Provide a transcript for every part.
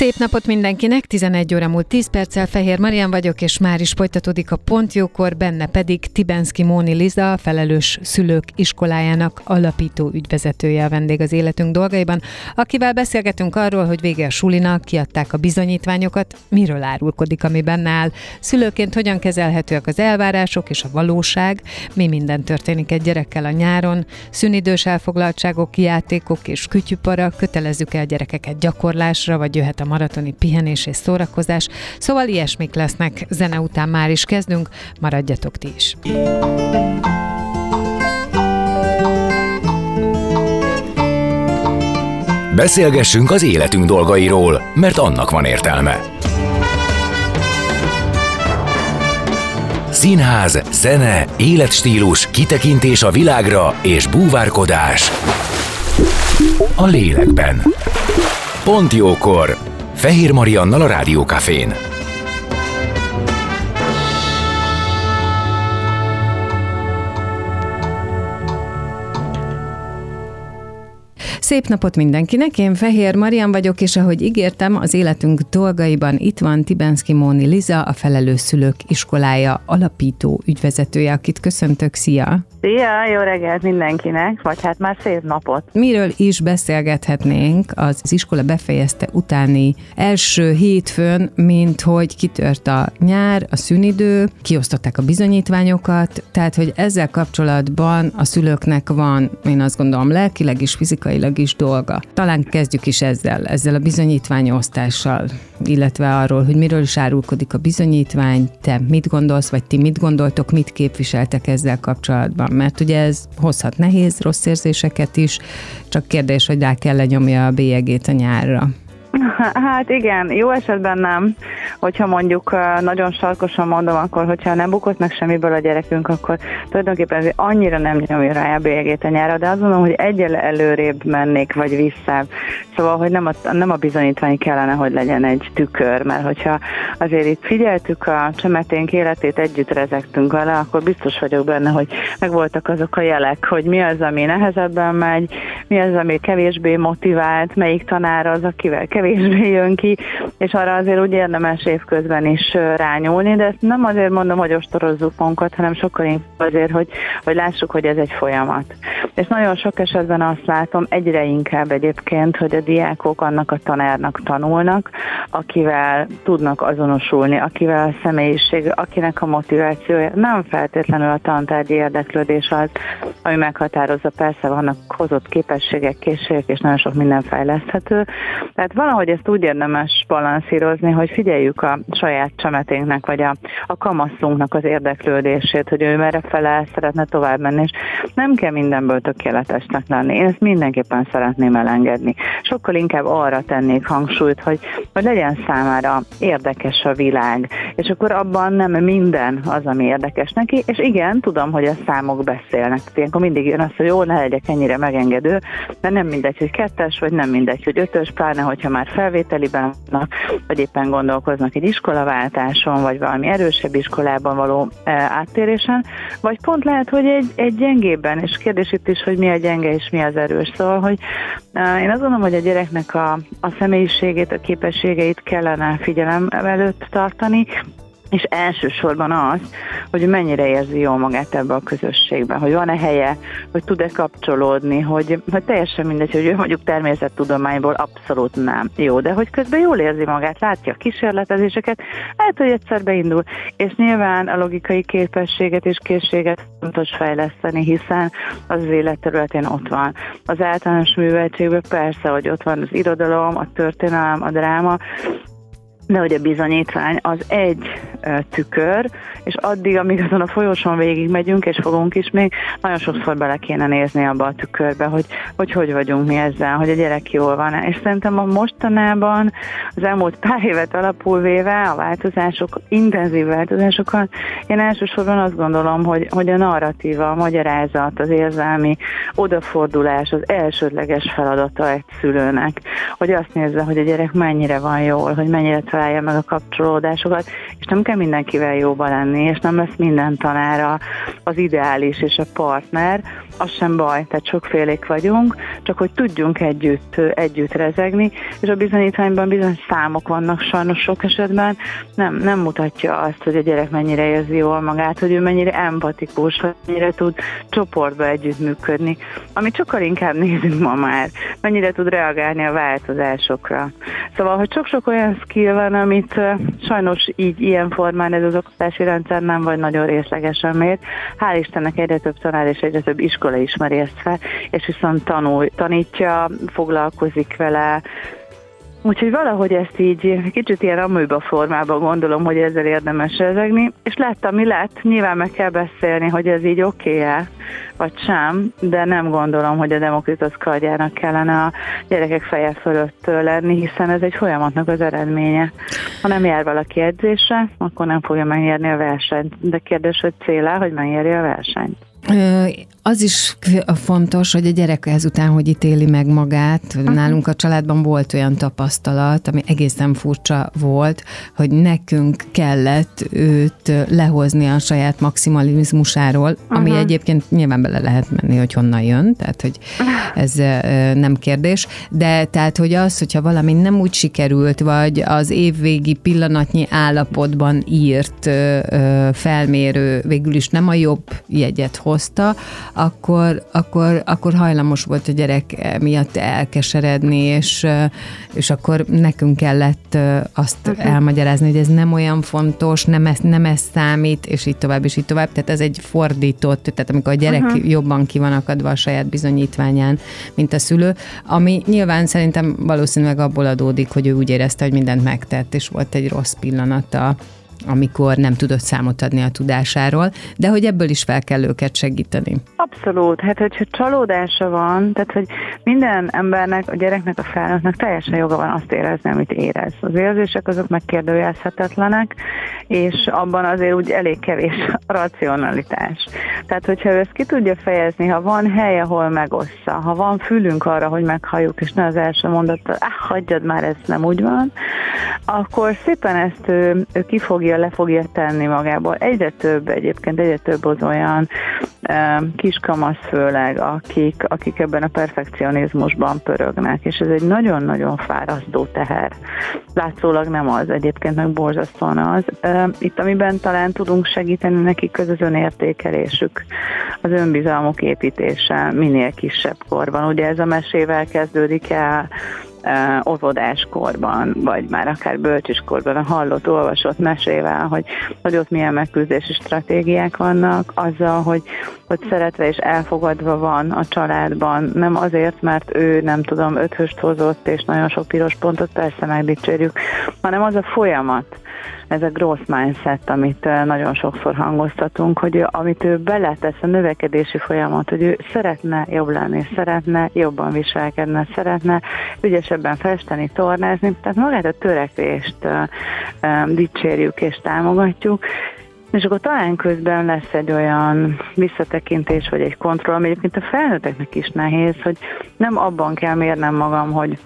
Szép napot mindenkinek, 11 óra múlt 10 perccel Fehér Marian vagyok, és már is folytatódik a Pontjókor, benne pedig Tibenszki Móni Liza, a felelős szülők iskolájának alapító ügyvezetője a vendég az életünk dolgaiban, akivel beszélgetünk arról, hogy vége a sulinak, kiadták a bizonyítványokat, miről árulkodik, ami benne áll, szülőként hogyan kezelhetőek az elvárások és a valóság, mi minden történik egy gyerekkel a nyáron, szünidős elfoglaltságok, játékok és kütyüpara, kötelezzük el gyerekeket gyakorlásra, vagy jöhet a maratoni pihenés és szórakozás, szóval ilyesmik lesznek. Zene után már is kezdünk, maradjatok ti is. Beszélgessünk az életünk dolgairól, mert annak van értelme. Színház, zene, életstílus, kitekintés a világra és búvárkodás. A lélekben. Pont jókor! Fehér Mariannal a Rádiókafén. Szép napot mindenkinek, én Fehér Marian vagyok, és ahogy ígértem, az életünk dolgaiban itt van Tibenszki Móni Liza, a Felelős Szülők Iskolája alapító ügyvezetője, akit köszöntök, szia! Szia, jó reggelt mindenkinek, vagy hát már szép napot. Miről is beszélgethetnénk az, iskola befejezte utáni első hétfőn, mint hogy kitört a nyár, a szünidő, kiosztották a bizonyítványokat, tehát hogy ezzel kapcsolatban a szülőknek van, én azt gondolom, lelkileg is, fizikailag is dolga. Talán kezdjük is ezzel, ezzel a bizonyítványosztással, illetve arról, hogy miről is árulkodik a bizonyítvány, te mit gondolsz, vagy ti mit gondoltok, mit képviseltek ezzel kapcsolatban mert ugye ez hozhat nehéz, rossz érzéseket is, csak kérdés, hogy rá kell lenyomja a bélyegét a nyárra. Hát igen, jó esetben nem. Hogyha mondjuk nagyon sarkosan mondom, akkor hogyha nem bukott meg semmiből a gyerekünk, akkor tulajdonképpen annyira nem nyomja rá a bélyegét a nyára, de azt mondom, hogy egyel előrébb mennék, vagy vissza. Szóval, hogy nem a, nem a bizonyítvány kellene, hogy legyen egy tükör, mert hogyha azért itt figyeltük a csemeténk életét, együtt rezegtünk vele, akkor biztos vagyok benne, hogy megvoltak azok a jelek, hogy mi az, ami nehezebben megy, mi az, ami kevésbé motivált, melyik tanár az, akivel kevésbé jön ki, és arra azért úgy érdemes évközben is rányúlni, de ezt nem azért mondom, hogy ostorozzuk magunkat, hanem sokkal inkább azért, hogy, hogy lássuk, hogy ez egy folyamat. És nagyon sok esetben azt látom, egyre inkább egyébként, hogy a diákok annak a tanárnak tanulnak, akivel tudnak azonosulni, akivel a személyiség, akinek a motivációja nem feltétlenül a tantárgyi érdeklődés az, ami meghatározza. Persze vannak hozott képességek, készségek, és nagyon sok minden fejleszthető. Tehát valahogy ezt úgy érdemes balanszírozni, hogy figyeljük a saját csemeténknek, vagy a, a kamaszunknak az érdeklődését, hogy ő merre fele szeretne tovább menni, és nem kell mindenből tökéletesnek lenni. Én ezt mindenképpen szeretném elengedni. Sokkal inkább arra tennék hangsúlyt, hogy, hogy legyen számára érdekes a világ, és akkor abban nem minden az, ami érdekes neki, és igen, tudom, hogy a számok beszélnek. Ilyenkor mindig jön az, hogy jó, ne legyek ennyire megengedő, de nem mindegy, hogy kettes, vagy nem mindegy, hogy ötös, pláne, hogyha már felvételiben vannak, vagy éppen gondolkoznak egy iskolaváltáson, vagy valami erősebb iskolában való e, áttérésen, vagy pont lehet, hogy egy, egy gyengében, és kérdés itt is, hogy mi a gyenge és mi az erős. Szóval, hogy e, én azt gondolom, hogy a gyereknek a, a személyiségét, a képességeit kellene figyelem előtt tartani, és elsősorban az, hogy mennyire érzi jól magát ebbe a közösségben, hogy van-e helye, hogy tud-e kapcsolódni, hogy, hogy teljesen mindegy, hogy ő mondjuk természettudományból abszolút nem jó, de hogy közben jól érzi magát, látja a kísérletezéseket, lehet, hogy egyszer beindul, és nyilván a logikai képességet és készséget fontos fejleszteni, hiszen az, életterületén ott van. Az általános műveltségben persze, hogy ott van az irodalom, a történelem, a dráma, de hogy a bizonyítvány az egy tükör, és addig, amíg azon a folyosón végig megyünk, és fogunk is még, nagyon sokszor bele kéne nézni abba a tükörbe, hogy hogy, hogy vagyunk mi ezzel, hogy a gyerek jól van. És szerintem a mostanában az elmúlt pár évet alapul véve a változások, intenzív változásokat, én elsősorban azt gondolom, hogy, hogy a narratíva, a magyarázat, az érzelmi odafordulás az elsődleges feladata egy szülőnek, hogy azt nézze, hogy a gyerek mennyire van jól, hogy mennyire találja meg a kapcsolódásokat, és nem kell mindenkivel jóba lenni, és nem lesz minden tanára az ideális és a partner, az sem baj, tehát sokfélék vagyunk, csak hogy tudjunk együtt, együtt rezegni, és a bizonyítványban bizony számok vannak sajnos sok esetben, nem, nem mutatja azt, hogy a gyerek mennyire érzi jól magát, hogy ő mennyire empatikus, hogy mennyire tud csoportba együttműködni, amit sokkal inkább nézünk ma már, mennyire tud reagálni a változásokra. Szóval, hogy sok-sok olyan skill van, amit sajnos így ilyen formán ez az oktatási rendszer nem vagy nagyon részlegesen mér. Hál' Istennek egyre több tanár és egyre több iskola ismeri ezt fel, és viszont tanul, tanítja, foglalkozik vele, Úgyhogy valahogy ezt így kicsit ilyen amőba formában gondolom, hogy ezzel érdemes rezegni, és lett, ami lett, nyilván meg kell beszélni, hogy ez így oké-e, vagy sem, de nem gondolom, hogy a Demokritos kardjának kellene a gyerekek feje fölött lenni, hiszen ez egy folyamatnak az eredménye. Ha nem jár valaki edzésre, akkor nem fogja megnyerni a versenyt, de kérdés, hogy célá, hogy megnyeri a versenyt. Az is fontos, hogy a gyerek ezután, hogy ítéli meg magát. Uh-huh. Nálunk a családban volt olyan tapasztalat, ami egészen furcsa volt, hogy nekünk kellett őt lehozni a saját maximalizmusáról, uh-huh. ami egyébként nyilván bele lehet menni, hogy honnan jön, tehát hogy ez nem kérdés, de tehát, hogy az, hogyha valami nem úgy sikerült, vagy az évvégi pillanatnyi állapotban írt felmérő végül is nem a jobb jegyet hozta, akkor, akkor, akkor hajlamos volt a gyerek miatt elkeseredni, és, és akkor nekünk kellett azt uh-huh. elmagyarázni, hogy ez nem olyan fontos, nem ez, nem ez számít, és így tovább, és így tovább. Tehát ez egy fordított, tehát amikor a gyerek uh-huh. jobban ki van akadva a saját bizonyítványán, mint a szülő, ami nyilván szerintem valószínűleg abból adódik, hogy ő úgy érezte, hogy mindent megtett, és volt egy rossz pillanata amikor nem tudott számot adni a tudásáról, de hogy ebből is fel kell őket segíteni. Abszolút, hát hogyha csalódása van, tehát hogy minden embernek, a gyereknek, a felnőttnek teljesen joga van azt érezni, amit érez. Az érzések azok megkérdőjelezhetetlenek, és abban azért úgy elég kevés a racionalitás. Tehát, hogyha ő ezt ki tudja fejezni, ha van hely, ahol megossza, ha van fülünk arra, hogy meghalljuk, és ne az első mondattal, ah, hagyjad már, ez nem úgy van, akkor szépen ezt ő, ő ki fogja, le fogja tenni magából. Egyre több egyébként, egyre több az olyan kiskamasz főleg, akik, akik ebben a perfekcionizmusban pörögnek, és ez egy nagyon-nagyon fárasztó teher. Látszólag nem az, egyébként meg borzasztóan az. Itt, amiben talán tudunk segíteni nekik, az az önértékelésük, az önbizalmuk építése minél kisebb korban. Ugye ez a mesével kezdődik el, óvodáskorban, vagy már akár bölcsiskorban a hallott, olvasott mesével, hogy, hogy ott milyen megküzdési stratégiák vannak, azzal, hogy, hogy szeretve és elfogadva van a családban, nem azért, mert ő nem tudom, öthöst hozott, és nagyon sok piros pontot persze megdicsérjük, hanem az a folyamat, ez a growth mindset, amit nagyon sokszor hangoztatunk, hogy amit ő beletesz a növekedési folyamat, hogy ő szeretne jobb lenni, szeretne jobban viselkedni, szeretne ügyesebben festeni, tornázni, tehát magát a törekvést dicsérjük és támogatjuk, és akkor talán közben lesz egy olyan visszatekintés, vagy egy kontroll, ami egyébként a felnőtteknek is nehéz, hogy nem abban kell mérnem magam, hogy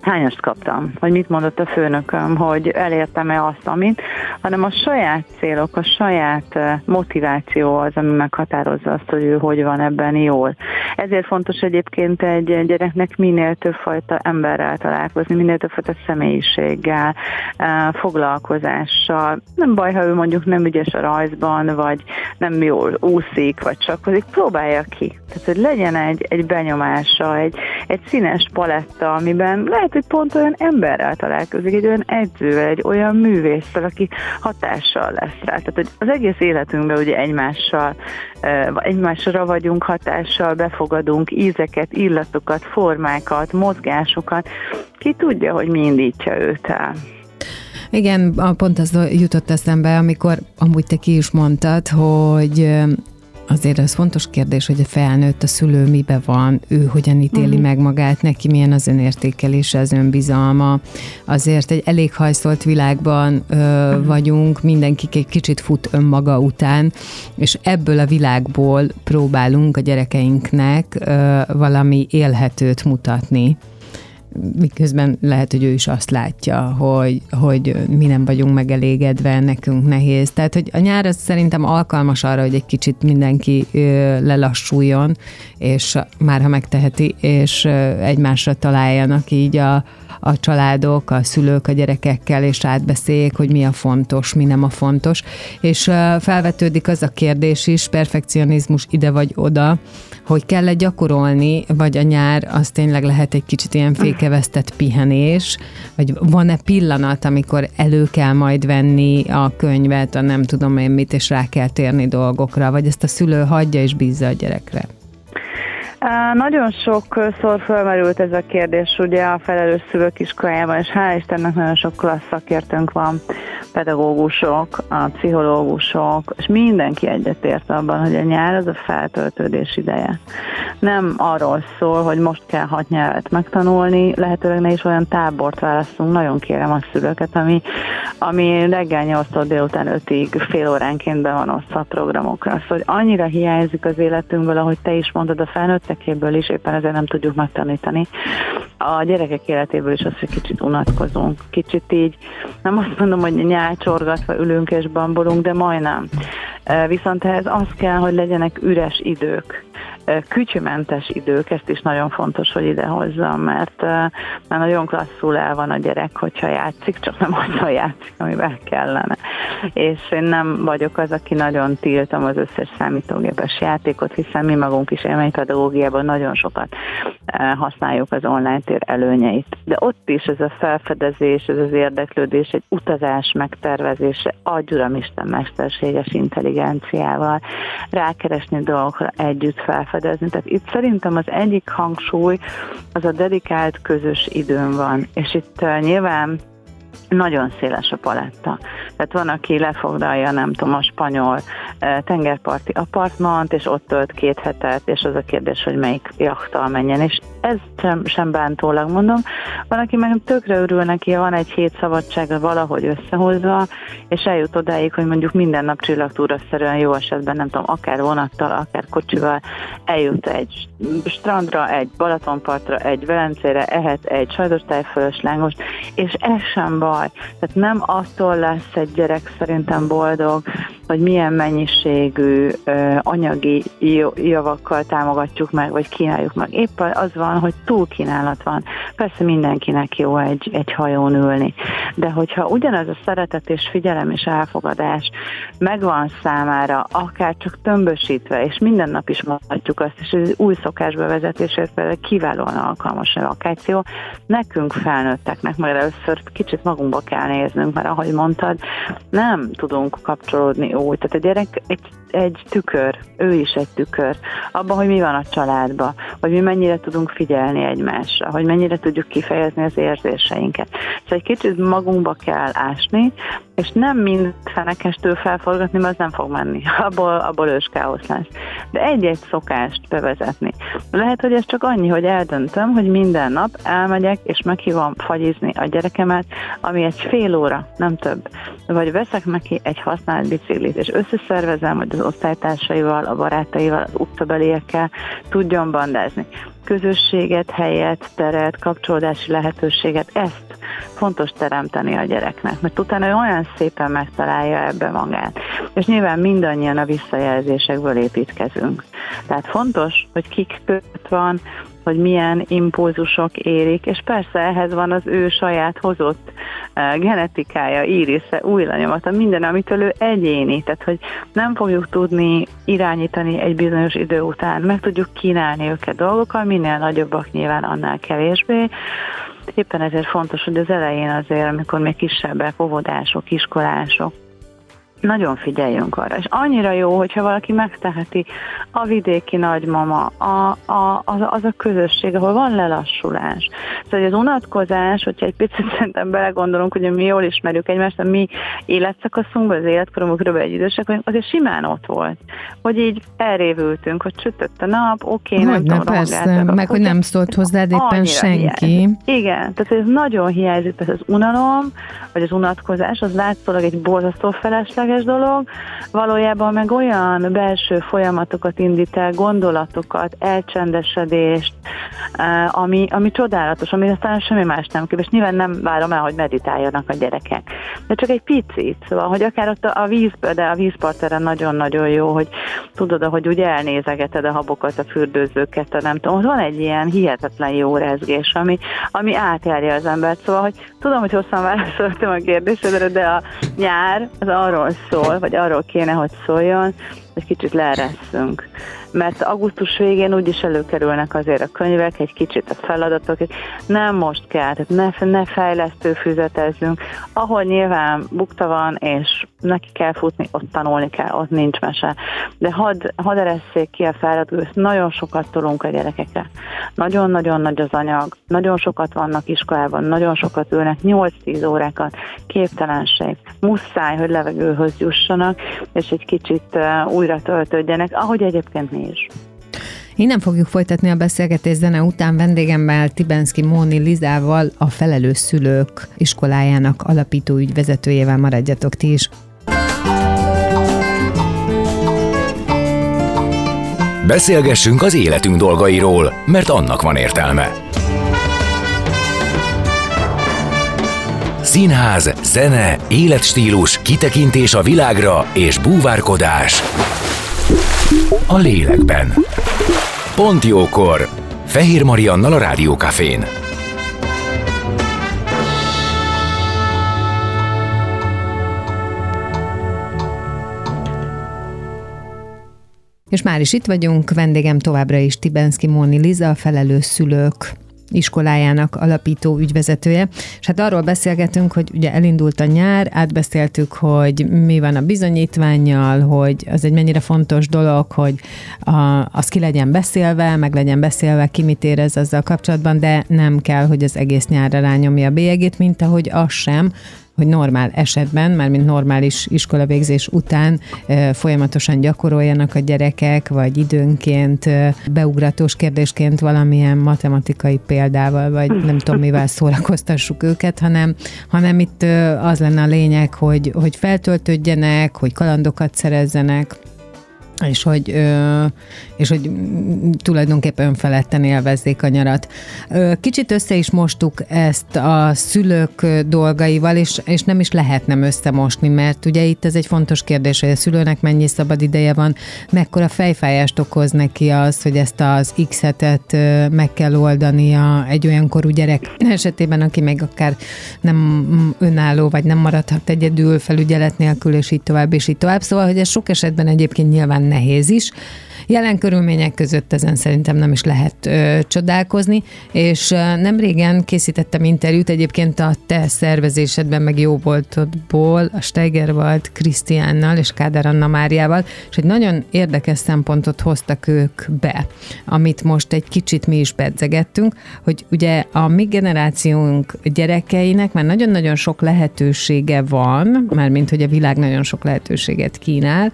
hányast kaptam, vagy mit mondott a főnököm, hogy elértem-e azt, amit, hanem a saját célok, a saját motiváció az, ami meghatározza azt, hogy ő hogy van ebben jól. Ezért fontos egyébként egy gyereknek minél többfajta emberrel találkozni, minél többfajta személyiséggel, foglalkozással. Nem baj, ha ő mondjuk nem ügyes a rajzban, vagy nem jól úszik, vagy csak próbálja ki. Tehát, hogy legyen egy, egy benyomása, egy, egy színes paletta, amiben lehet, hogy pont olyan emberrel találkozik, egy olyan edzővel, egy olyan művésztel, aki hatással lesz rá. Tehát, hogy az egész életünkben ugye egymással, egymásra vagyunk hatással, befogadunk ízeket, illatokat, formákat, mozgásokat. Ki tudja, hogy mi indítja őt el. Igen, pont az jutott eszembe, amikor amúgy te ki is mondtad, hogy Azért ez fontos kérdés, hogy a felnőtt, a szülő mibe van, ő hogyan ítéli uh-huh. meg magát, neki milyen az önértékelése, az önbizalma. Azért egy elég hajszolt világban ö, uh-huh. vagyunk, mindenki egy kicsit fut önmaga után, és ebből a világból próbálunk a gyerekeinknek ö, valami élhetőt mutatni miközben lehet, hogy ő is azt látja, hogy, hogy mi nem vagyunk megelégedve, nekünk nehéz. Tehát, hogy a nyár az szerintem alkalmas arra, hogy egy kicsit mindenki lelassuljon, és már ha megteheti, és egymásra találjanak így a, a családok, a szülők a gyerekekkel, és átbeszéljék, hogy mi a fontos, mi nem a fontos. És felvetődik az a kérdés is, perfekcionizmus ide vagy oda, hogy kell-e gyakorolni, vagy a nyár az tényleg lehet egy kicsit ilyen fékevesztett pihenés, vagy van-e pillanat, amikor elő kell majd venni a könyvet, a nem tudom én mit, és rá kell térni dolgokra, vagy ezt a szülő hagyja és bízza a gyerekre? Nagyon sokszor felmerült ez a kérdés ugye a felelős szülők iskolájában, és hál' Istennek nagyon sok klassz szakértőnk van, pedagógusok, a pszichológusok, és mindenki egyetért abban, hogy a nyár az a feltöltődés ideje. Nem arról szól, hogy most kell hat nyelvet megtanulni, lehetőleg ne is olyan tábort választunk, nagyon kérem a szülőket, ami, ami reggel 8 délután 5-ig fél óránként be van osztva programokra. Szóval annyira hiányzik az életünkből, ahogy te is mondod, a felnőttekéből is, éppen ezért nem tudjuk megtanítani. A gyerekek életéből is az, hogy kicsit unatkozunk, kicsit így, nem azt mondom, hogy nyálcsorgatva ülünk és bambolunk, de majdnem. Viszont ehhez az kell, hogy legyenek üres idők kütyümentes idők, ezt is nagyon fontos, hogy idehozzam, mert már nagyon klasszul el van a gyerek, hogyha játszik, csak nem azzal játszik, amivel kellene. És én nem vagyok az, aki nagyon tiltom az összes számítógépes játékot, hiszen mi magunk is élménypedagógiában nagyon sokat használjuk az online tér előnyeit. De ott is ez a felfedezés, ez az érdeklődés, egy utazás megtervezése, agyuramisten mesterséges intelligenciával, rákeresni dolgokra együtt felfedezni, felfedezni. Tehát itt szerintem az egyik hangsúly az a dedikált közös időn van. És itt uh, nyilván nagyon széles a paletta. Tehát van, aki lefoglalja, nem tudom, a spanyol tengerparti apartmant, és ott tölt két hetet, és az a kérdés, hogy melyik jachttal menjen. És ez sem, sem bántólag mondom. Van, aki meg tökre örül neki, van egy hét szabadsága valahogy összehozva, és eljut odáig, hogy mondjuk minden nap csillagtúra-szerűen jó esetben, nem tudom, akár vonattal, akár kocsival eljut egy strandra, egy Balatonpartra, egy Velencére, ehet egy sajtos tájfölös lángos, és ez sem baj. Tehát nem attól lesz egy gyerek szerintem boldog, hogy milyen mennyiségű anyagi javakkal támogatjuk meg, vagy kínáljuk meg. Éppen az van, hogy túlkínálat van. Persze mindenkinek jó egy, egy hajón ülni, de hogyha ugyanaz a szeretet és figyelem és elfogadás megvan számára, akár csak tömbösítve, és minden nap is mondhatjuk azt, és ez új szokás például kiválóan alkalmas a vakáció, nekünk felnőtteknek, majd először kicsit magunkba kell néznünk, mert ahogy mondtad, nem tudunk kapcsolódni úgy. Tehát a gyerek egy, egy tükör, ő is egy tükör, abban, hogy mi van a családban, hogy mi mennyire tudunk figyelni egymásra, hogy mennyire tudjuk kifejezni az érzéseinket. Szóval egy kicsit magunkba kell ásni, és nem mind fenekestől felforgatni, mert az nem fog menni. Abból, abból ős káosz lesz. De egy-egy szokást bevezetni. Lehet, hogy ez csak annyi, hogy eldöntöm, hogy minden nap elmegyek, és meghívom fagyizni a gyerekemet, ami egy fél óra, nem több. Vagy veszek neki egy használt biciklit, és összeszervezem, hogy osztálytársaival, a barátaival, az utcabeliekkel tudjon bandázni. Közösséget, helyet, teret, kapcsolódási lehetőséget, ezt fontos teremteni a gyereknek, mert utána ő olyan szépen megtalálja ebbe magát. És nyilván mindannyian a visszajelzésekből építkezünk. Tehát fontos, hogy kik között van, hogy milyen impulzusok érik, és persze ehhez van az ő saját hozott uh, genetikája, írisze, új lenyomata, minden, amitől ő egyéni, tehát hogy nem fogjuk tudni irányítani egy bizonyos idő után, meg tudjuk kínálni őket dolgokkal, minél nagyobbak nyilván annál kevésbé, éppen ezért fontos, hogy az elején azért, amikor még kisebbek, óvodások, iskolások, nagyon figyeljünk arra. És annyira jó, hogyha valaki megteheti a vidéki nagymama, a, a, az, az a közösség, ahol van lelassulás. Szóval az unatkozás, hogyha egy picit szerintem belegondolunk, hogy mi jól ismerjük egymást, a mi életszakaszunkban, az életkorunkban körülbelül egy idősek vagyunk, azért simán ott volt. Hogy így elrévültünk, hogy csütött a nap, oké, okay, nem tudom, persze, meg hogy nem szólt hozzád éppen senki. Hiányzik. Igen, tehát ez nagyon hiányzik, tehát az unalom, vagy az unatkozás, az látszólag egy borzasztó felesleges dolog, valójában meg olyan belső folyamatokat indít el, gondolatokat, elcsendesedést, eh, ami, ami csodálatos, ami aztán semmi más nem képes. Nyilván nem várom el, hogy meditáljanak a gyerekek, de csak egy picit, szóval, hogy akár ott a vízbe, de a vízparteren nagyon-nagyon jó, hogy tudod, hogy úgy elnézegeted a habokat, a fürdőzőket, a nem tudom, ott van egy ilyen hihetetlen jó rezgés, ami, ami átjárja az embert. Szóval, hogy tudom, hogy hosszan válaszoltam a kérdésedre, de a nyár az arról szól, vagy arról kéne, hogy szóljon, hogy kicsit leeresszünk mert augusztus végén úgyis előkerülnek azért a könyvek, egy kicsit a feladatok, nem most kell, tehát ne, ne fejlesztő füzetezzünk, ahol nyilván bukta van, és neki kell futni, ott tanulni kell, ott nincs mese. De hadd had eresszék ki a feladat, nagyon sokat tolunk a gyerekekre. Nagyon-nagyon nagy az anyag, nagyon sokat vannak iskolában, nagyon sokat ülnek, 8-10 órákat, képtelenség, muszáj, hogy levegőhöz jussanak, és egy kicsit újra töltődjenek, ahogy egyébként mi is. Innen fogjuk folytatni a beszélgetés zene után vendégemmel Tibenszki Móni Lizával, a Felelős Szülők iskolájának alapító ügyvezetőjével maradjatok ti is. Beszélgessünk az életünk dolgairól, mert annak van értelme. Színház, zene, életstílus, kitekintés a világra és búvárkodás a lélekben. Pont jókor! Fehér Mariannal a Rádiókafén. És már is itt vagyunk, vendégem továbbra is Tibenszki Móni Liza, a felelős szülők iskolájának alapító ügyvezetője. És hát arról beszélgetünk, hogy ugye elindult a nyár, átbeszéltük, hogy mi van a bizonyítványjal, hogy az egy mennyire fontos dolog, hogy a, az ki legyen beszélve, meg legyen beszélve, ki mit érez azzal kapcsolatban, de nem kell, hogy az egész nyárra rányomja a bélyegét, mint ahogy az sem, hogy normál esetben, már mint normális iskolavégzés után folyamatosan gyakoroljanak a gyerekek, vagy időnként beugratós kérdésként valamilyen matematikai példával, vagy nem tudom mivel szórakoztassuk őket, hanem, hanem itt az lenne a lényeg, hogy, hogy feltöltődjenek, hogy kalandokat szerezzenek, és hogy, és hogy tulajdonképpen önfeledten élvezzék a nyarat. Kicsit össze is mostuk ezt a szülők dolgaival, és, és nem is lehet nem összemosni, mert ugye itt ez egy fontos kérdés, hogy a szülőnek mennyi szabad ideje van, mekkora fejfájást okoz neki az, hogy ezt az X-hetet meg kell oldania egy olyan korú gyerek esetében, aki még akár nem önálló, vagy nem maradhat egyedül felügyelet nélkül, és így tovább, és így tovább. Szóval, hogy ez sok esetben egyébként nyilván nehéz is. Jelen körülmények között ezen szerintem nem is lehet ö, csodálkozni, és ö, nem régen készítettem interjút egyébként a te szervezésedben, meg jó voltodból, a Steigerwald Krisztiánnal és Kádár Anna Máriával, és egy nagyon érdekes szempontot hoztak ők be, amit most egy kicsit mi is pedzegettünk, hogy ugye a mi generációnk gyerekeinek már nagyon-nagyon sok lehetősége van, már mint hogy a világ nagyon sok lehetőséget kínál,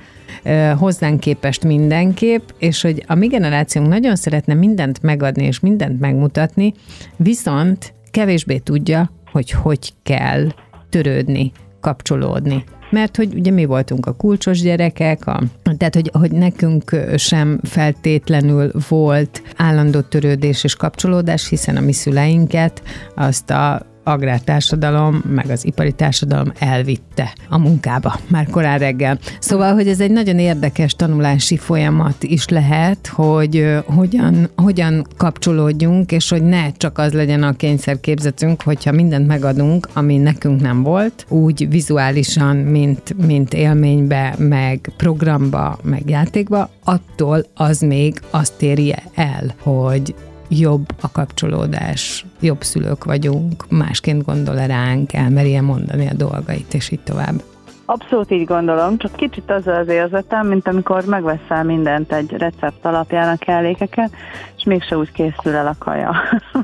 hozzánk képest mindenképp, és hogy a mi generációnk nagyon szeretne mindent megadni és mindent megmutatni, viszont kevésbé tudja, hogy hogy kell törődni, kapcsolódni. Mert hogy ugye mi voltunk a kulcsos gyerekek, a, tehát hogy, hogy nekünk sem feltétlenül volt állandó törődés és kapcsolódás, hiszen a mi szüleinket azt a agrártársadalom, meg az ipari társadalom elvitte a munkába már korán reggel. Szóval, hogy ez egy nagyon érdekes tanulási folyamat is lehet, hogy hogyan, hogyan kapcsolódjunk, és hogy ne csak az legyen a kényszerképzetünk, hogyha mindent megadunk, ami nekünk nem volt, úgy vizuálisan, mint, mint élménybe, meg programba, meg játékba, attól az még azt érje el, hogy jobb a kapcsolódás, jobb szülők vagyunk, másként gondol -e ránk, elmerje mondani a dolgait, és így tovább. Abszolút így gondolom, csak kicsit az az érzetem, mint amikor megveszel mindent egy recept alapján a kellékeket, és mégse úgy készül el a kaja.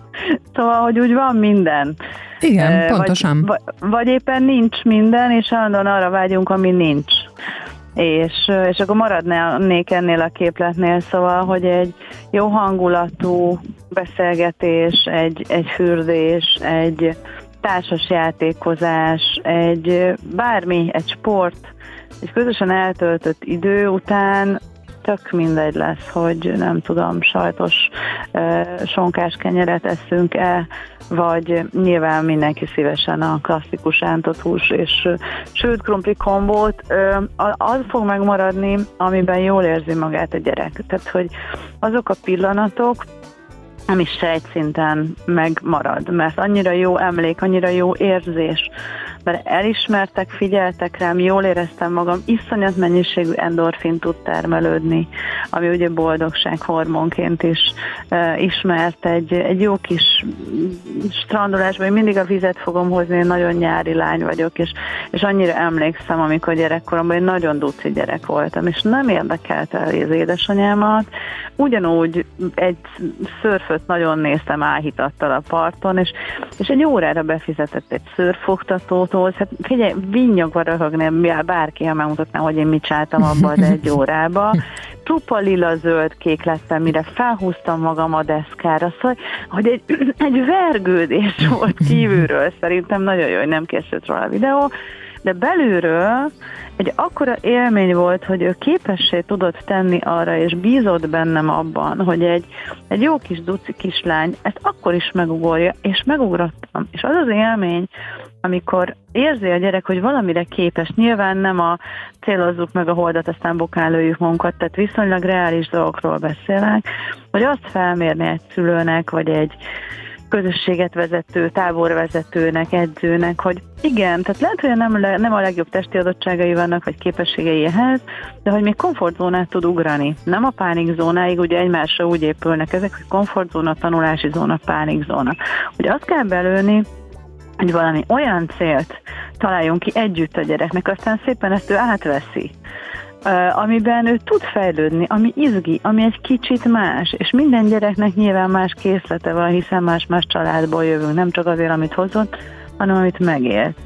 szóval, hogy úgy van minden. Igen, pontosan. Vagy, vagy éppen nincs minden, és állandóan arra vágyunk, ami nincs. És, és akkor maradnék ennél a képletnél, szóval, hogy egy jó hangulatú beszélgetés, egy, egy fürdés, egy társas játékozás, egy bármi, egy sport, egy közösen eltöltött idő után tök mindegy lesz, hogy nem tudom, sajtos sonkás kenyeret eszünk-e, vagy nyilván mindenki szívesen a klasszikus ántott hús és sült krumpli kombót, az fog megmaradni, amiben jól érzi magát a gyerek. Tehát, hogy azok a pillanatok, ami sejtszinten megmarad, mert annyira jó emlék, annyira jó érzés, mert elismertek, figyeltek rám, jól éreztem magam, iszonyat mennyiségű endorfin tud termelődni, ami ugye boldogság hormonként is uh, ismert. Egy, egy jó kis strandolásban, én mindig a vizet fogom hozni, én nagyon nyári lány vagyok, és, és annyira emlékszem, amikor gyerekkoromban én nagyon duci gyerek voltam, és nem érdekelte az édesanyámat, ugyanúgy egy szörföt nagyon néztem áhítattal a parton, és, és egy órára befizetett egy szörfogtatót, autóhoz, hát figyelj, vinnyogva röhögni, bárki, ha megmutatná, hogy én mit csináltam abba az egy órába. Csupa lila zöld kék lettem, mire felhúztam magam a deszkára, szóval, hogy egy, egy vergődés volt kívülről, szerintem nagyon jó, hogy nem készült róla a videó, de belülről egy akkora élmény volt, hogy ő képessé tudott tenni arra, és bízott bennem abban, hogy egy, egy jó kis duci kislány ezt akkor is megugorja, és megugrottam. És az az élmény, amikor érzi a gyerek, hogy valamire képes, nyilván nem a célozzuk meg a holdat, aztán bokán lőjük magunkat, tehát viszonylag reális dolgokról beszélek, hogy azt felmérni egy szülőnek, vagy egy közösséget vezető, táborvezetőnek, edzőnek, hogy igen, tehát lehet, hogy nem, nem a legjobb testi adottságai vannak, vagy képességei ehhez, de hogy még komfortzónát tud ugrani. Nem a pánikzónáig, ugye egymásra úgy épülnek ezek, hogy komfortzóna, tanulási zóna, pánikzóna. Hogy azt kell belőni, hogy valami olyan célt találjunk ki együtt a gyereknek, aztán szépen ezt ő átveszi amiben ő tud fejlődni, ami izgi, ami egy kicsit más, és minden gyereknek nyilván más készlete van, hiszen más-más családból jövünk, nem csak azért, amit hozott, hanem amit megélt.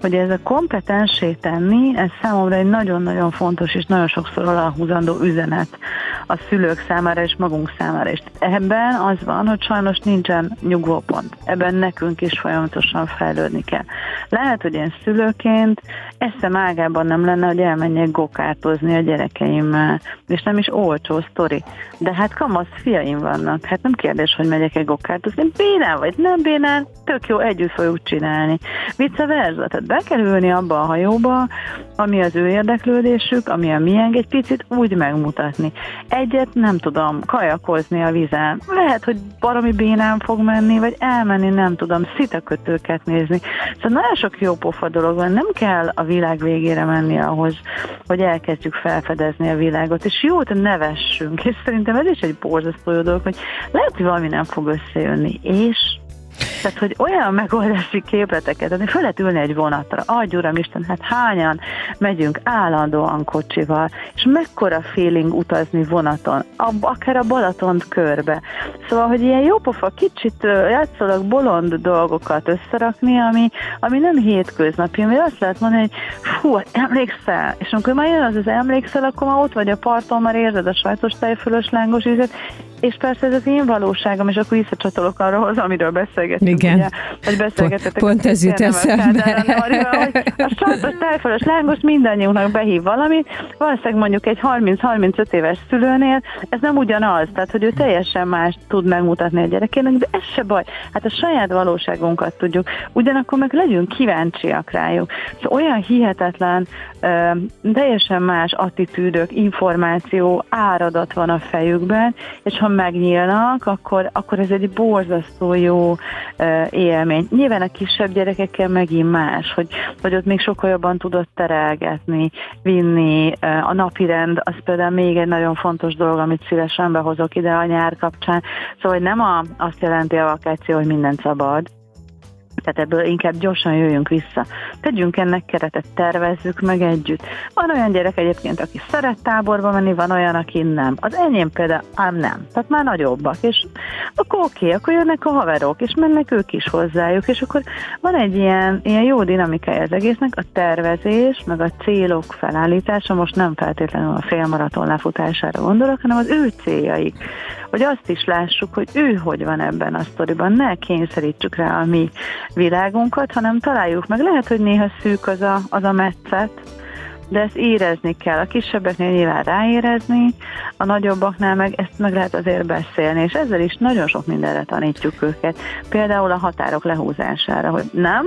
Hogy ez a kompetensé tenni, ez számomra egy nagyon-nagyon fontos és nagyon sokszor aláhúzandó üzenet a szülők számára és magunk számára is. Ebben az van, hogy sajnos nincsen nyugvópont. Ebben nekünk is folyamatosan fejlődni kell. Lehet, hogy én szülőként eszem ágában nem lenne, hogy elmenjek gokártozni a gyerekeimmel, és nem is olcsó sztori. De hát kamasz fiaim vannak, hát nem kérdés, hogy megyek-e gokártozni, bénán vagy nem bénán, tök jó, együtt fogjuk csinálni. Vice versa, tehát be kell ülni abba a hajóba, ami az ő érdeklődésük, ami a miénk, egy picit úgy megmutatni. Egyet nem tudom, kajakozni a vizen. Lehet, hogy valami bénán fog menni, vagy elmenni, nem tudom, szitakötőket nézni. Szóval nagyon sok jó pofa dolog van, nem kell a világ végére menni ahhoz, hogy elkezdjük felfedezni a világot, és jót nevessünk, és szerintem ez is egy borzasztó dolog, hogy lehet, hogy valami nem fog összejönni, és tehát, hogy olyan megoldási képleteket, hogy föl lehet ülni egy vonatra, adj uram Isten, hát hányan megyünk állandóan kocsival, és mekkora feeling utazni vonaton, akár a Balatont körbe. Szóval, hogy ilyen jópofa kicsit játszólag bolond dolgokat összerakni, ami, ami nem hétköznapi, ami azt lehet mondani, hogy fú, emlékszel, és amikor már jön az az emlékszel, akkor már ott vagy a parton, már érzed a sajtos tejfölös lángos ízet, és persze ez az én valóságom, és akkor visszacsatolok arra, amiről beszélgettünk. Igen. Ugye, hogy beszélgetetek. Pont, pont ez jut eszembe. A sajtos tejfölös lángos mindannyiunknak behív valamit, valószínűleg mondjuk egy 30-35 éves szülőnél ez nem ugyanaz, tehát hogy ő teljesen más tud megmutatni a gyerekének, de ez se baj. Hát a saját valóságunkat tudjuk, ugyanakkor meg legyünk kíváncsiak rájuk. Szóval olyan hihetetlen, teljesen más attitűdök, információ, áradat van a fejükben, és ha megnyílnak, akkor, akkor ez egy borzasztó jó élmény. Nyilván a kisebb gyerekekkel megint más, hogy, hogy ott még sokkal jobban tudod terelgetni, vinni. A napirend, az például még egy nagyon fontos dolog, amit szívesen behozok ide a nyár kapcsán. Szóval nem a, azt jelenti a vakáció, hogy minden szabad, Tehát ebből inkább gyorsan jöjjünk vissza. Tegyünk ennek keretet, tervezzük meg együtt. Van olyan gyerek egyébként, aki szeret táborba menni, van olyan, aki nem. Az enyém például ám nem. Tehát már nagyobbak, és akkor oké, okay, akkor jönnek a haverok, és mennek ők is hozzájuk, és akkor van egy ilyen, ilyen jó dinamikája az egésznek, a tervezés, meg a célok felállítása, most nem feltétlenül a félmaraton lefutására gondolok, hanem az ő céljaik hogy azt is lássuk, hogy ő hogy van ebben a sztoriban, ne kényszerítsük rá a mi világunkat, hanem találjuk meg. Lehet, hogy néha szűk az a, az a metszet, de ezt érezni kell. A kisebbeknél nyilván ráérezni, a nagyobbaknál meg ezt meg lehet azért beszélni, és ezzel is nagyon sok mindenre tanítjuk őket. Például a határok lehúzására, hogy nem,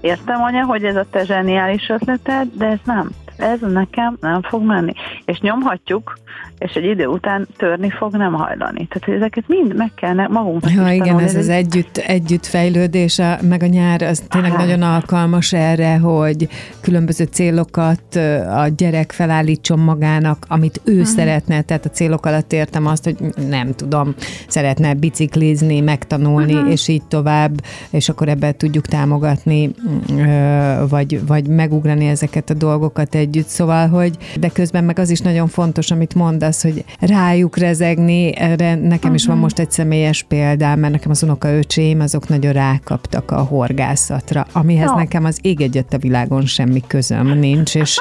értem anya, hogy ez a te zseniális ötleted, de ez nem ez nekem nem fog menni. És nyomhatjuk, és egy idő után törni fog, nem hajlani. Tehát ezeket mind meg kell magunknak Ja, igen, tanulni. ez az együtt, együtt fejlődés, meg a nyár az tényleg Aha. nagyon alkalmas erre, hogy különböző célokat a gyerek felállítson magának, amit ő uh-huh. szeretne, tehát a célok alatt értem azt, hogy nem tudom, szeretne biciklizni, megtanulni, uh-huh. és így tovább, és akkor ebben tudjuk támogatni, vagy, vagy megugrani ezeket a dolgokat egy együtt, szóval, hogy de közben meg az is nagyon fontos, amit mondasz, hogy rájuk rezegni, erre nekem uh-huh. is van mhm. most egy személyes példám, mert nekem az unokaöcsém, azok nagyon rákaptak a horgászatra, amihez no. nekem az ég egyet a világon semmi közöm nincs, és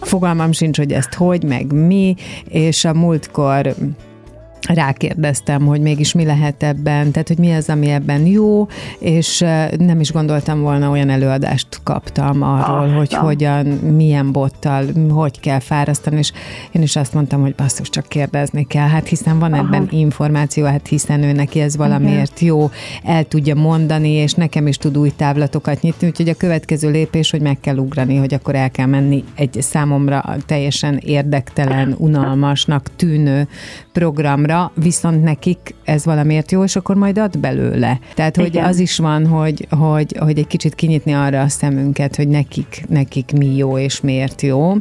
fogalmam sincs, hogy ezt hogy, meg mi, és a múltkor rákérdeztem, hogy mégis mi lehet ebben, tehát hogy mi az, ami ebben jó, és nem is gondoltam volna, olyan előadást kaptam arról, ah, hogy hogyan, milyen bottal, hogy kell fárasztani, és én is azt mondtam, hogy basszus, csak kérdezni kell, hát hiszen van Aha. ebben információ, hát hiszen ő neki ez valamiért jó, el tudja mondani, és nekem is tud új távlatokat nyitni, úgyhogy a következő lépés, hogy meg kell ugrani, hogy akkor el kell menni egy számomra teljesen érdektelen, unalmasnak tűnő programra, viszont nekik ez valamiért jó, és akkor majd ad belőle. Tehát, hogy Igen. az is van, hogy, hogy, hogy egy kicsit kinyitni arra a szemünket, hogy nekik, nekik mi jó és miért jó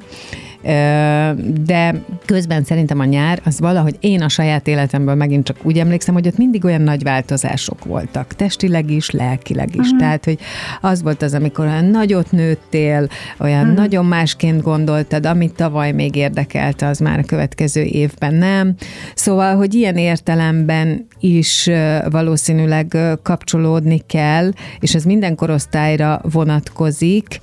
de közben szerintem a nyár, az valahogy én a saját életemből megint csak úgy emlékszem, hogy ott mindig olyan nagy változások voltak, testileg is, lelkileg is. Uh-huh. Tehát, hogy az volt az, amikor olyan nagyot nőttél, olyan uh-huh. nagyon másként gondoltad, amit tavaly még érdekelte, az már a következő évben nem. Szóval, hogy ilyen értelemben is valószínűleg kapcsolódni kell, és ez minden korosztályra vonatkozik.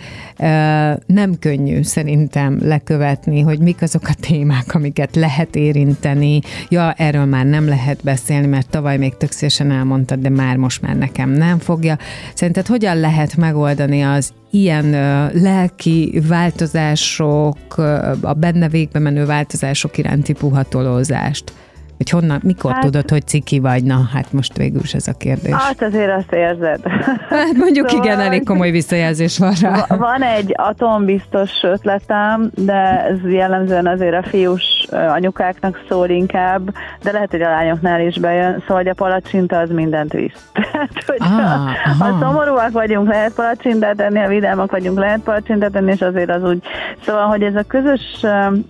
Nem könnyű szerintem lekövetni, hogy mik azok a témák, amiket lehet érinteni. Ja, erről már nem lehet beszélni, mert tavaly még tök szívesen elmondtad, de már most már nekem nem fogja. Szerinted hogyan lehet megoldani az ilyen lelki változások, a benne végbe menő változások iránti puhatolózást? Hogy honnan, mikor hát, tudod, hogy ciki vagy? Na, hát most végül is ez a kérdés. Hát azért azt érzed. Hát mondjuk szóval, igen, elég komoly visszajelzés van rá. Van egy atombiztos ötletem, de ez jellemzően azért a fiús anyukáknak szól inkább, de lehet, hogy a lányoknál is bejön, szóval hogy a palacsinta az mindent visz. Tehát, hogy ah, a szomorúak vagyunk, lehet palacsintát enni, a vidámak vagyunk, lehet palacsintát enni, és azért az úgy. Szóval, hogy ez a közös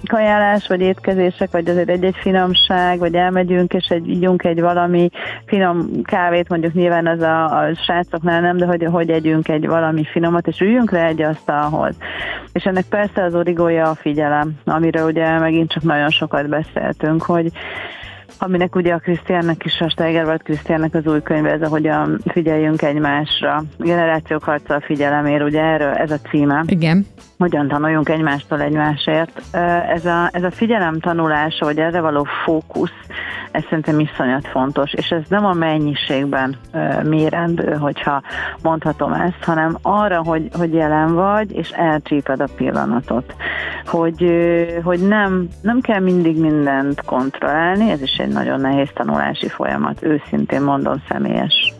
kajálás, vagy étkezések, vagy azért egy-egy finomság, vagy elmegyünk, és egy, ígyunk egy valami finom kávét, mondjuk nyilván az a, a srácoknál nem, de hogy, hogy együnk egy valami finomat, és üljünk le egy asztalhoz. És ennek persze az origója a figyelem, amiről ugye megint csak nagyon sokat beszéltünk, hogy aminek ugye a Krisztiánnak is, a Steigerwald Krisztiánnak az új könyve, ez a hogyan figyeljünk egymásra. Generációk harca a figyelemért, ugye erről ez a címe. Igen. Hogyan tanuljunk egymástól egymásért. Ez a, ez a figyelem tanulása, vagy erre való fókusz, ez szerintem iszonyat fontos, és ez nem a mennyiségben mérendő, hogyha mondhatom ezt, hanem arra, hogy, hogy jelen vagy, és elcsíped a pillanatot. Hogy, hogy nem, nem kell mindig mindent kontrollálni, ez is egy nagyon nehéz tanulási folyamat, őszintén mondom személyes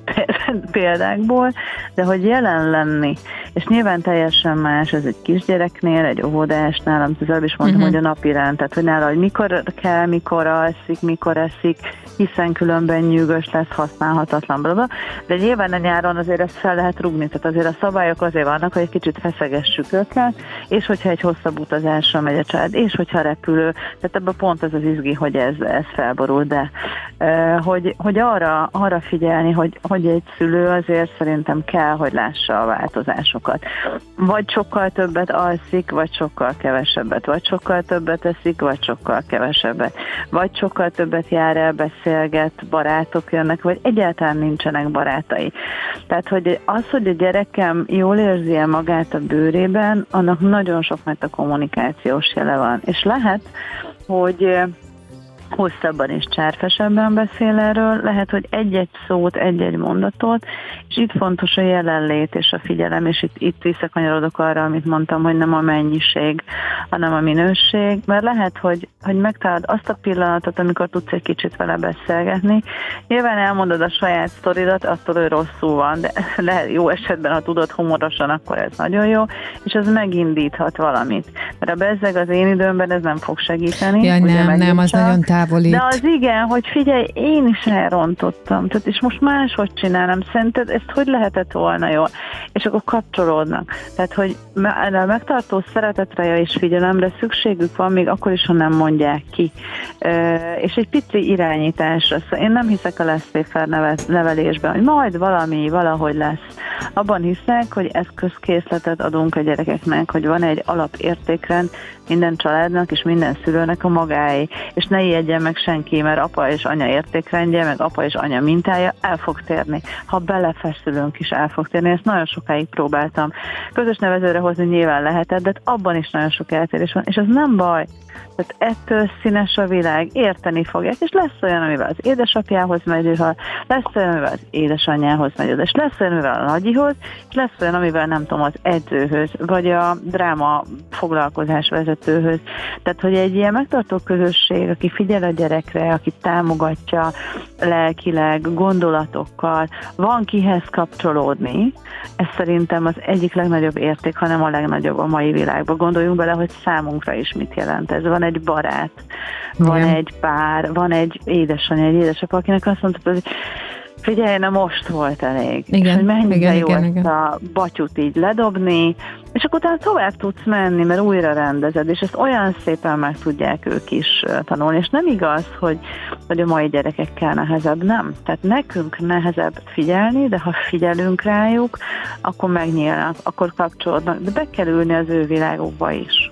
példákból, de hogy jelen lenni, és nyilván teljesen más, ez egy kisgyereknél, egy óvodásnál, amit az előbb is mondtam, uh-huh. hogy a napi rend, tehát hogy nála, hogy mikor kell, mikor alszik, mikor eszik, hiszen különben nyűgös lesz, használhatatlan, bla, bla. de nyilván a nyáron azért ezt fel lehet rugni, tehát azért a szabályok azért vannak, hogy egy kicsit feszegessük őket, és hogyha egy hosszabb utazásra megy a család, és hogyha repülő, tehát ebben pont az az izgi, hogy ez, ez felborul, de hogy, hogy arra, arra figyelni, hogy, hogy hogy egy szülő azért szerintem kell, hogy lássa a változásokat. Vagy sokkal többet alszik, vagy sokkal kevesebbet, vagy sokkal többet eszik, vagy sokkal kevesebbet, vagy sokkal többet jár el, beszélget, barátok jönnek, vagy egyáltalán nincsenek barátai. Tehát, hogy az, hogy a gyerekem jól érzi el magát a bőrében, annak nagyon sok mert a kommunikációs jele van. És lehet, hogy hosszabban és csárfesebben beszél erről, lehet, hogy egy-egy szót, egy-egy mondatot, és itt fontos a jelenlét és a figyelem, és itt, itt visszakanyarodok arra, amit mondtam, hogy nem a mennyiség, hanem a minőség, mert lehet, hogy, hogy megtalálod azt a pillanatot, amikor tudsz egy kicsit vele beszélgetni. Nyilván elmondod a saját sztoridat, attól ő rosszul van, de lehet jó esetben, ha tudod humorosan, akkor ez nagyon jó, és ez megindíthat valamit. Mert a bezzeg az én időmben ez nem fog segíteni. Ja, nem, nem, az nagyon távolít. De az igen, hogy figyelj, én is elrontottam, tehát és most máshogy csinálom, szerinted ezt hogy lehetett volna jól? És akkor kapcsolódnak. Tehát, hogy a megtartó szeretetre és figyelemre szükségük van, még akkor is, ha nem mondják ki. És egy pici irányításra. Szóval én nem hiszek a lesztéfer nevelésben, hogy majd valami, valahogy lesz. Abban hiszek, hogy eszközkészletet adunk a gyerekeknek, hogy van egy alapértékrend minden családnak és minden szülőnek a magáé, és ne ijedjen meg senki, mert apa és anya értékrendje, meg apa és anya mintája el fog térni. Ha belefeszülünk is el fog térni, ezt nagyon sokáig próbáltam. Közös nevezőre hozni nyilván lehetett, de abban is nagyon sok eltérés van, és ez nem baj. Tehát ettől színes a világ, érteni fogják, és lesz olyan, amivel az édesapjához megy, lesz olyan, amivel az édesanyjához megy, és lesz olyan, amivel a nagyihoz, és lesz olyan, amivel nem tudom, az edzőhöz, vagy a dráma foglalkozás vezetőhöz. Tehát, hogy egy ilyen megtartó közösség, aki figyel a gyerekre, aki támogatja lelkileg, gondolatokkal, van kihez kapcsolódni, ez szerintem az egyik legnagyobb érték, hanem a legnagyobb a mai világban. Gondoljunk bele, hogy számunkra is mit jelent ez. Van egy barát, van Igen. egy pár, van egy édesanyja, egy édesapa, akinek azt mondta, hogy Figyelj, na most volt elég. Igen, hogy mennyire igen, jó igen, ezt igen. a batyut így ledobni, és akkor utána tovább tudsz menni, mert újra rendezed, és ezt olyan szépen meg tudják ők is tanulni, és nem igaz, hogy, hogy a mai gyerekekkel nehezebb, nem. Tehát nekünk nehezebb figyelni, de ha figyelünk rájuk, akkor megnyílnak, akkor kapcsolódnak, de be kell ülni az ő világukba is.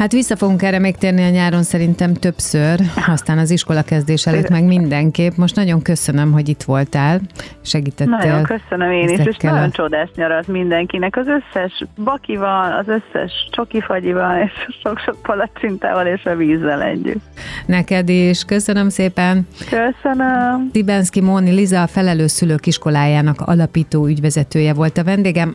Hát vissza fogunk erre még térni a nyáron szerintem többször, aztán az iskola kezdés előtt meg mindenképp. Most nagyon köszönöm, hogy itt voltál, segítettél. Nagyon köszönöm én is, és nagyon csodás nyarat mindenkinek. Az összes bakival, az összes csokifagyival, és sok-sok palacsintával és a vízzel együtt. Neked is. Köszönöm szépen. Köszönöm. Tibenszki Móni Liza, a Felelős Szülők Iskolájának alapító ügyvezetője volt a vendégem.